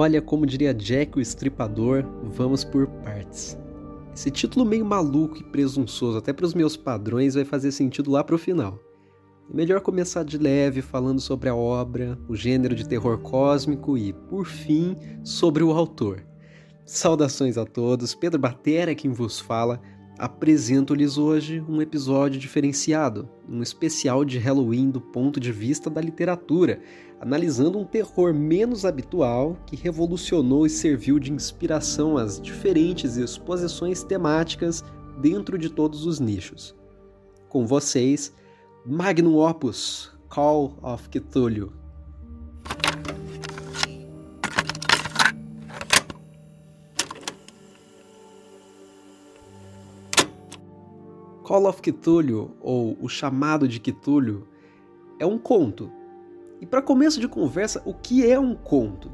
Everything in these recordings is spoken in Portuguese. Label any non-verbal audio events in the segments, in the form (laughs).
Olha, como diria Jack o Estripador, vamos por partes. Esse título meio maluco e presunçoso, até para os meus padrões, vai fazer sentido lá para o final. É melhor começar de leve falando sobre a obra, o gênero de terror cósmico e, por fim, sobre o autor. Saudações a todos, Pedro Batera quem vos fala. Apresento-lhes hoje um episódio diferenciado, um especial de Halloween do ponto de vista da literatura, analisando um terror menos habitual que revolucionou e serviu de inspiração às diferentes exposições temáticas dentro de todos os nichos. Com vocês, Magnum Opus Call of Cthulhu. Call of Cthulhu, ou O Chamado de Cthulhu, é um conto e para começo de conversa, o que é um conto?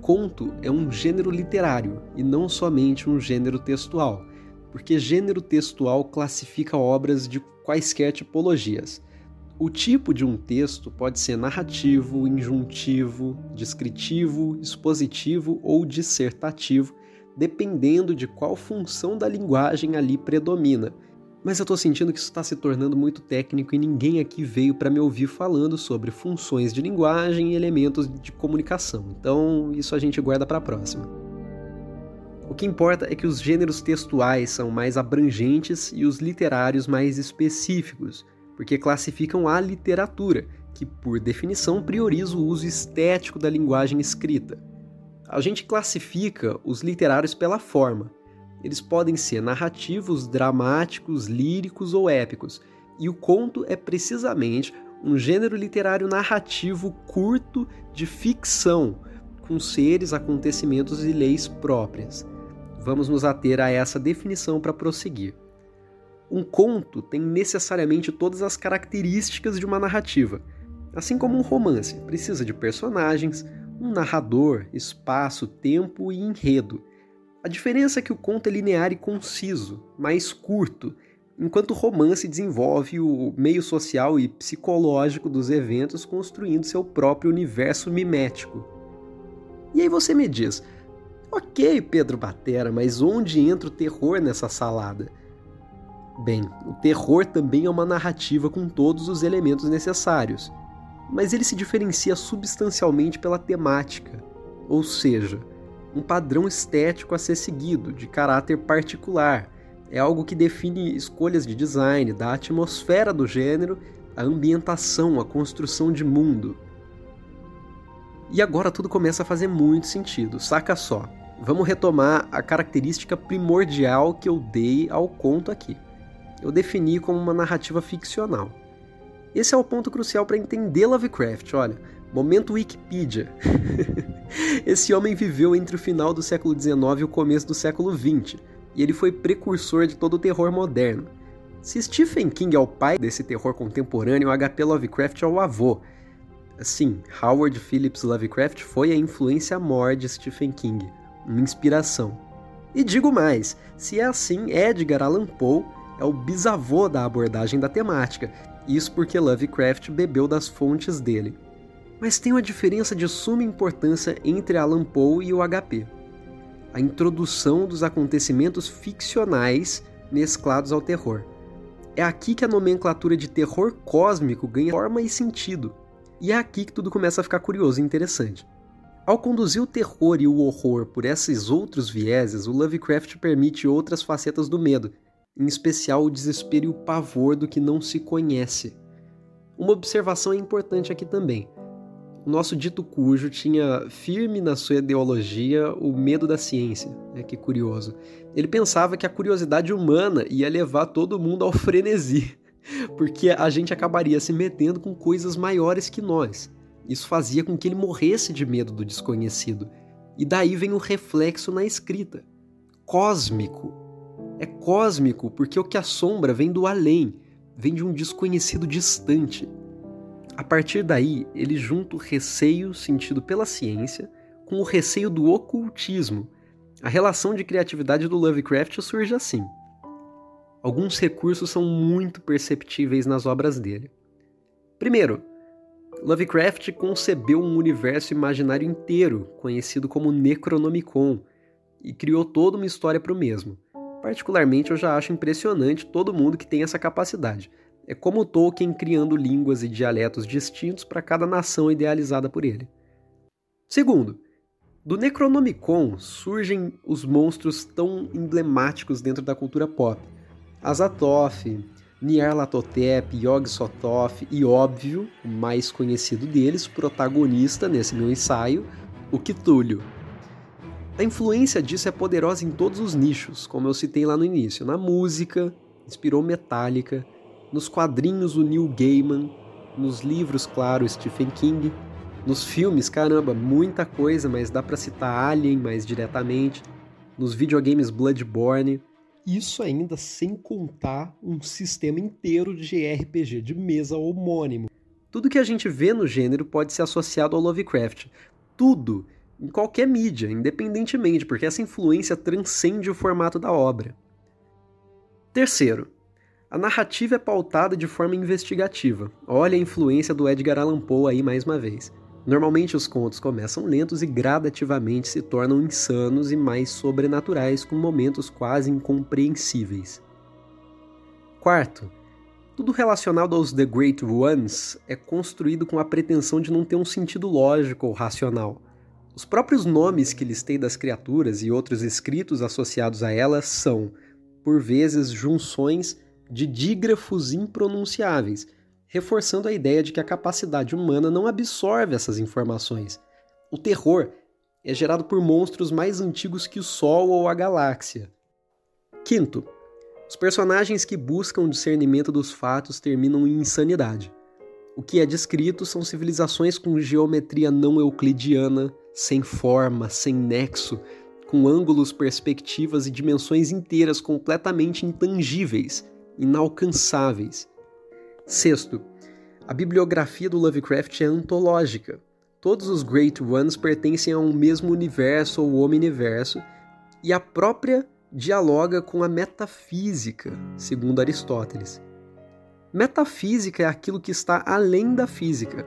Conto é um gênero literário e não somente um gênero textual, porque gênero textual classifica obras de quaisquer tipologias. O tipo de um texto pode ser narrativo, injuntivo, descritivo, expositivo ou dissertativo, dependendo de qual função da linguagem ali predomina mas eu tô sentindo que isso está se tornando muito técnico e ninguém aqui veio para me ouvir falando sobre funções de linguagem e elementos de comunicação. Então, isso a gente guarda para a próxima. O que importa é que os gêneros textuais são mais abrangentes e os literários mais específicos, porque classificam a literatura, que por definição prioriza o uso estético da linguagem escrita. A gente classifica os literários pela forma, eles podem ser narrativos, dramáticos, líricos ou épicos, e o conto é precisamente um gênero literário narrativo curto de ficção, com seres, acontecimentos e leis próprias. Vamos nos ater a essa definição para prosseguir. Um conto tem necessariamente todas as características de uma narrativa, assim como um romance precisa de personagens, um narrador, espaço, tempo e enredo. A diferença é que o conto é linear e conciso, mais curto, enquanto o romance desenvolve o meio social e psicológico dos eventos construindo seu próprio universo mimético. E aí você me diz, ok, Pedro Batera, mas onde entra o terror nessa salada? Bem, o terror também é uma narrativa com todos os elementos necessários, mas ele se diferencia substancialmente pela temática, ou seja, um padrão estético a ser seguido, de caráter particular. É algo que define escolhas de design, da atmosfera do gênero, a ambientação, a construção de mundo. E agora tudo começa a fazer muito sentido, saca só. Vamos retomar a característica primordial que eu dei ao conto aqui. Eu defini como uma narrativa ficcional. Esse é o ponto crucial para entender Lovecraft, olha. Momento Wikipedia. (laughs) Esse homem viveu entre o final do século XIX e o começo do século XX, e ele foi precursor de todo o terror moderno. Se Stephen King é o pai desse terror contemporâneo, H.P. Lovecraft é o avô. Sim, Howard Phillips Lovecraft foi a influência maior de Stephen King, uma inspiração. E digo mais, se é assim, Edgar Allan Poe é o bisavô da abordagem da temática, isso porque Lovecraft bebeu das fontes dele. Mas tem uma diferença de suma importância entre Alan Poe e o HP: a introdução dos acontecimentos ficcionais mesclados ao terror. É aqui que a nomenclatura de terror cósmico ganha forma e sentido. E é aqui que tudo começa a ficar curioso e interessante. Ao conduzir o terror e o horror por esses outros vieses, o Lovecraft permite outras facetas do medo, em especial o desespero e o pavor do que não se conhece. Uma observação é importante aqui também o nosso dito cujo tinha firme na sua ideologia o medo da ciência. É que curioso. Ele pensava que a curiosidade humana ia levar todo mundo ao frenesi, (laughs) porque a gente acabaria se metendo com coisas maiores que nós. Isso fazia com que ele morresse de medo do desconhecido. E daí vem o reflexo na escrita. Cósmico. É cósmico porque o que assombra vem do além, vem de um desconhecido distante. A partir daí, ele junta o receio sentido pela ciência com o receio do ocultismo. A relação de criatividade do Lovecraft surge assim. Alguns recursos são muito perceptíveis nas obras dele. Primeiro, Lovecraft concebeu um universo imaginário inteiro, conhecido como Necronomicon, e criou toda uma história para o mesmo. Particularmente, eu já acho impressionante todo mundo que tem essa capacidade. É como Tolkien criando línguas e dialetos distintos para cada nação idealizada por ele. Segundo, do Necronomicon surgem os monstros tão emblemáticos dentro da cultura pop. Azathoth, Nyarlathotep, Yog-Sothoth e, óbvio, o mais conhecido deles, protagonista nesse meu ensaio, o Cthulhu. A influência disso é poderosa em todos os nichos, como eu citei lá no início. Na música, inspirou Metallica, nos quadrinhos o Neil Gaiman, nos livros, claro, Stephen King, nos filmes, caramba, muita coisa, mas dá para citar Alien mais diretamente, nos videogames Bloodborne, isso ainda sem contar um sistema inteiro de RPG de mesa homônimo. Tudo que a gente vê no gênero pode ser associado ao Lovecraft. Tudo, em qualquer mídia, independentemente, porque essa influência transcende o formato da obra. Terceiro, a narrativa é pautada de forma investigativa. Olha a influência do Edgar Allan Poe aí mais uma vez. Normalmente os contos começam lentos e gradativamente se tornam insanos e mais sobrenaturais, com momentos quase incompreensíveis. Quarto, tudo relacionado aos The Great Ones é construído com a pretensão de não ter um sentido lógico ou racional. Os próprios nomes que listei das criaturas e outros escritos associados a elas são, por vezes, junções de dígrafos impronunciáveis, reforçando a ideia de que a capacidade humana não absorve essas informações. O terror é gerado por monstros mais antigos que o Sol ou a galáxia. Quinto, os personagens que buscam discernimento dos fatos terminam em insanidade. O que é descrito são civilizações com geometria não euclidiana, sem forma, sem nexo, com ângulos, perspectivas e dimensões inteiras completamente intangíveis, inalcançáveis. Sexto, a bibliografia do Lovecraft é antológica. Todos os Great Ones pertencem a um mesmo universo ou omniverso, e a própria dialoga com a metafísica, segundo Aristóteles. Metafísica é aquilo que está além da física.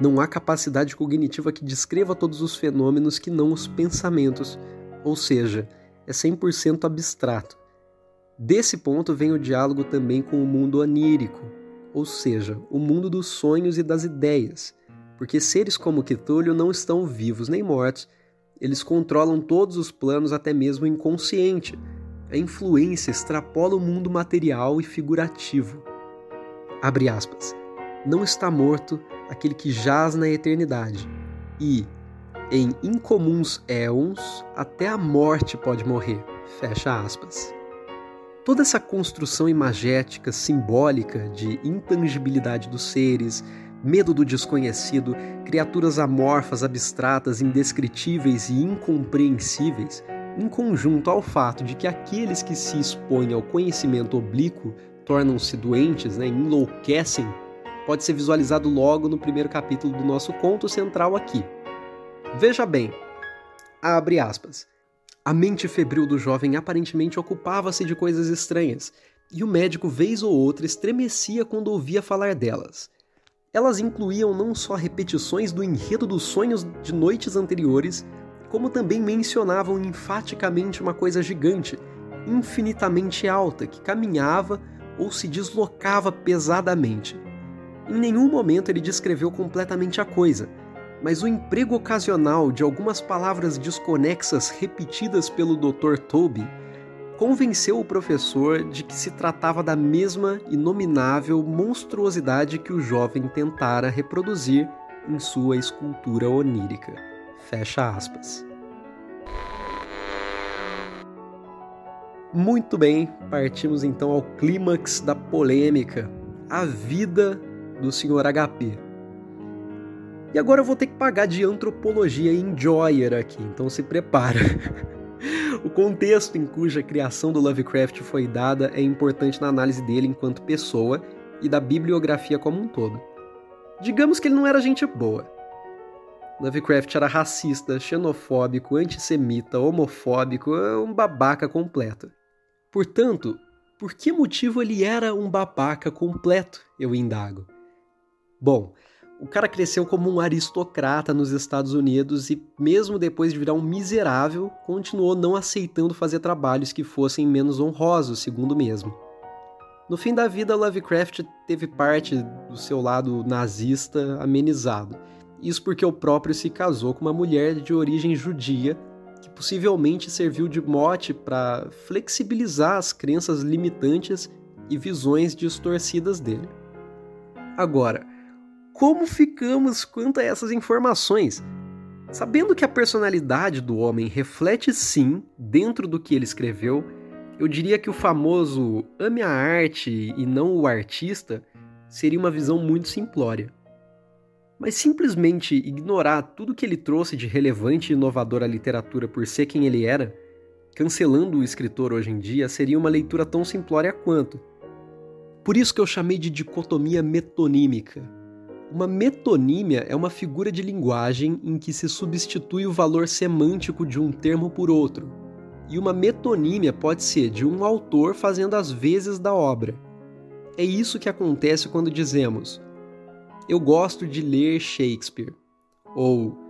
Não há capacidade cognitiva que descreva todos os fenômenos que não os pensamentos, ou seja, é 100% abstrato. Desse ponto vem o diálogo também com o mundo onírico, ou seja, o mundo dos sonhos e das ideias, porque seres como Cthulhu não estão vivos nem mortos, eles controlam todos os planos, até mesmo o inconsciente. A influência extrapola o mundo material e figurativo. Abre aspas. Não está morto aquele que jaz na eternidade, e, em incomuns éons, até a morte pode morrer. Fecha aspas. Toda essa construção imagética, simbólica de intangibilidade dos seres, medo do desconhecido, criaturas amorfas, abstratas, indescritíveis e incompreensíveis, em conjunto ao fato de que aqueles que se expõem ao conhecimento oblíquo tornam-se doentes, né, enlouquecem, pode ser visualizado logo no primeiro capítulo do nosso conto central aqui. Veja bem, abre aspas. A mente febril do jovem aparentemente ocupava-se de coisas estranhas, e o médico, vez ou outra, estremecia quando ouvia falar delas. Elas incluíam não só repetições do enredo dos sonhos de noites anteriores, como também mencionavam enfaticamente uma coisa gigante, infinitamente alta, que caminhava ou se deslocava pesadamente. Em nenhum momento ele descreveu completamente a coisa, mas o emprego ocasional de algumas palavras desconexas repetidas pelo Dr. Toby convenceu o professor de que se tratava da mesma inominável monstruosidade que o jovem tentara reproduzir em sua escultura onírica. Fecha aspas. Muito bem, partimos então ao clímax da polêmica, a vida do Sr. HP. E agora eu vou ter que pagar de antropologia enjoyer aqui, então se prepara. (laughs) o contexto em cuja criação do Lovecraft foi dada é importante na análise dele enquanto pessoa e da bibliografia como um todo. Digamos que ele não era gente boa. Lovecraft era racista, xenofóbico, antissemita, homofóbico, um babaca completo. Portanto, por que motivo ele era um babaca completo? Eu indago. Bom, O cara cresceu como um aristocrata nos Estados Unidos e, mesmo depois de virar um miserável, continuou não aceitando fazer trabalhos que fossem menos honrosos, segundo mesmo. No fim da vida, Lovecraft teve parte do seu lado nazista amenizado. Isso porque o próprio se casou com uma mulher de origem judia, que possivelmente serviu de mote para flexibilizar as crenças limitantes e visões distorcidas dele. Agora, como ficamos quanto a essas informações? Sabendo que a personalidade do homem reflete sim, dentro do que ele escreveu, eu diria que o famoso ame a arte e não o artista seria uma visão muito simplória. Mas simplesmente ignorar tudo que ele trouxe de relevante e inovador à literatura por ser quem ele era, cancelando o escritor hoje em dia, seria uma leitura tão simplória quanto. Por isso que eu chamei de dicotomia metonímica. Uma metonímia é uma figura de linguagem em que se substitui o valor semântico de um termo por outro. E uma metonímia pode ser de um autor fazendo as vezes da obra. É isso que acontece quando dizemos: Eu gosto de ler Shakespeare. Ou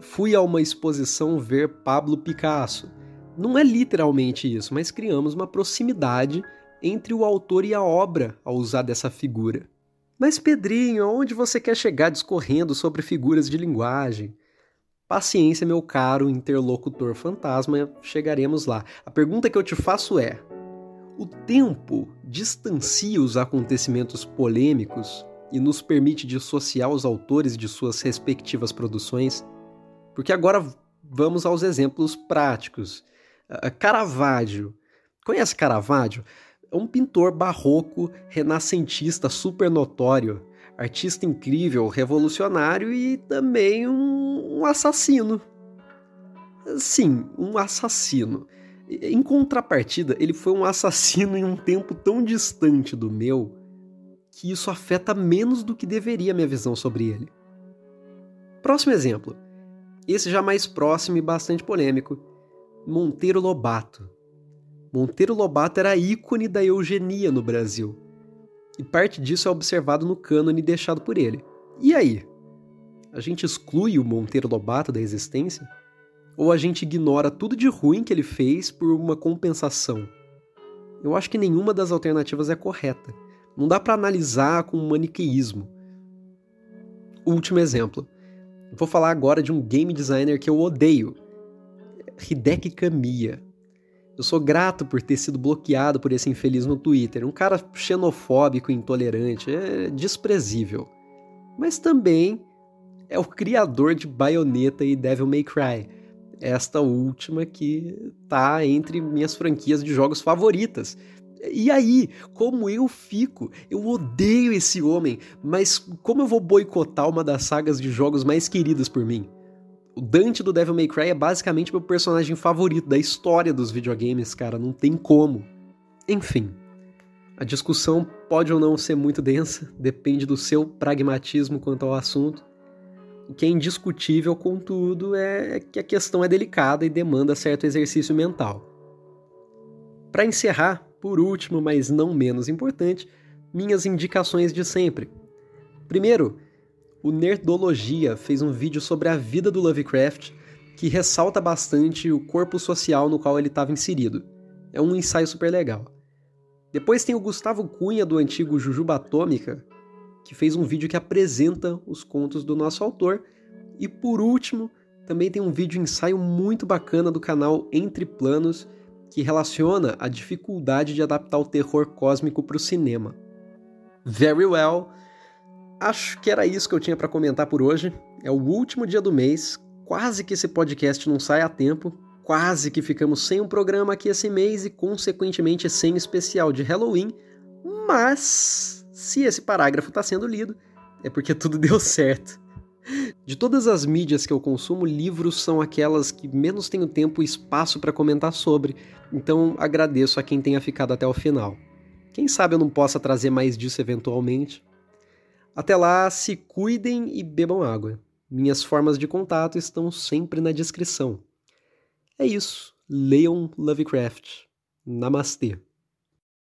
Fui a uma exposição ver Pablo Picasso. Não é literalmente isso, mas criamos uma proximidade entre o autor e a obra ao usar dessa figura. Mas, Pedrinho, aonde você quer chegar discorrendo sobre figuras de linguagem? Paciência, meu caro interlocutor fantasma, chegaremos lá. A pergunta que eu te faço é: o tempo distancia os acontecimentos polêmicos e nos permite dissociar os autores de suas respectivas produções? Porque agora vamos aos exemplos práticos. Caravaggio. Conhece Caravaggio? É um pintor barroco, renascentista super notório, artista incrível, revolucionário e também um, um assassino. Sim, um assassino. Em contrapartida, ele foi um assassino em um tempo tão distante do meu que isso afeta menos do que deveria minha visão sobre ele. Próximo exemplo. Esse já mais próximo e bastante polêmico. Monteiro Lobato. Monteiro Lobato era ícone da eugenia no Brasil. E parte disso é observado no cânone deixado por ele. E aí? A gente exclui o Monteiro Lobato da existência? Ou a gente ignora tudo de ruim que ele fez por uma compensação? Eu acho que nenhuma das alternativas é correta. Não dá para analisar com maniqueísmo. Último exemplo. Vou falar agora de um game designer que eu odeio. Hideki Kamiya. Eu sou grato por ter sido bloqueado por esse infeliz no Twitter. Um cara xenofóbico e intolerante, é desprezível. Mas também é o criador de Bayonetta e Devil May Cry. Esta última que tá entre minhas franquias de jogos favoritas. E aí, como eu fico? Eu odeio esse homem, mas como eu vou boicotar uma das sagas de jogos mais queridas por mim? O Dante do Devil May Cry é basicamente meu personagem favorito da história dos videogames, cara, não tem como. Enfim, a discussão pode ou não ser muito densa, depende do seu pragmatismo quanto ao assunto. O que é indiscutível, contudo, é que a questão é delicada e demanda certo exercício mental. Para encerrar, por último, mas não menos importante, minhas indicações de sempre. Primeiro, o Nerdologia fez um vídeo sobre a vida do Lovecraft que ressalta bastante o corpo social no qual ele estava inserido. É um ensaio super legal. Depois tem o Gustavo Cunha, do antigo Jujuba Atômica, que fez um vídeo que apresenta os contos do nosso autor. E por último, também tem um vídeo ensaio muito bacana do canal Entre Planos, que relaciona a dificuldade de adaptar o terror cósmico para o cinema. Very well! Acho que era isso que eu tinha para comentar por hoje. É o último dia do mês, quase que esse podcast não sai a tempo, quase que ficamos sem um programa aqui esse mês e, consequentemente, sem especial de Halloween. Mas, se esse parágrafo está sendo lido, é porque tudo deu certo. De todas as mídias que eu consumo, livros são aquelas que menos tenho tempo e espaço para comentar sobre, então agradeço a quem tenha ficado até o final. Quem sabe eu não possa trazer mais disso eventualmente. Até lá, se cuidem e bebam água. Minhas formas de contato estão sempre na descrição. É isso. Leiam Lovecraft. Namastê.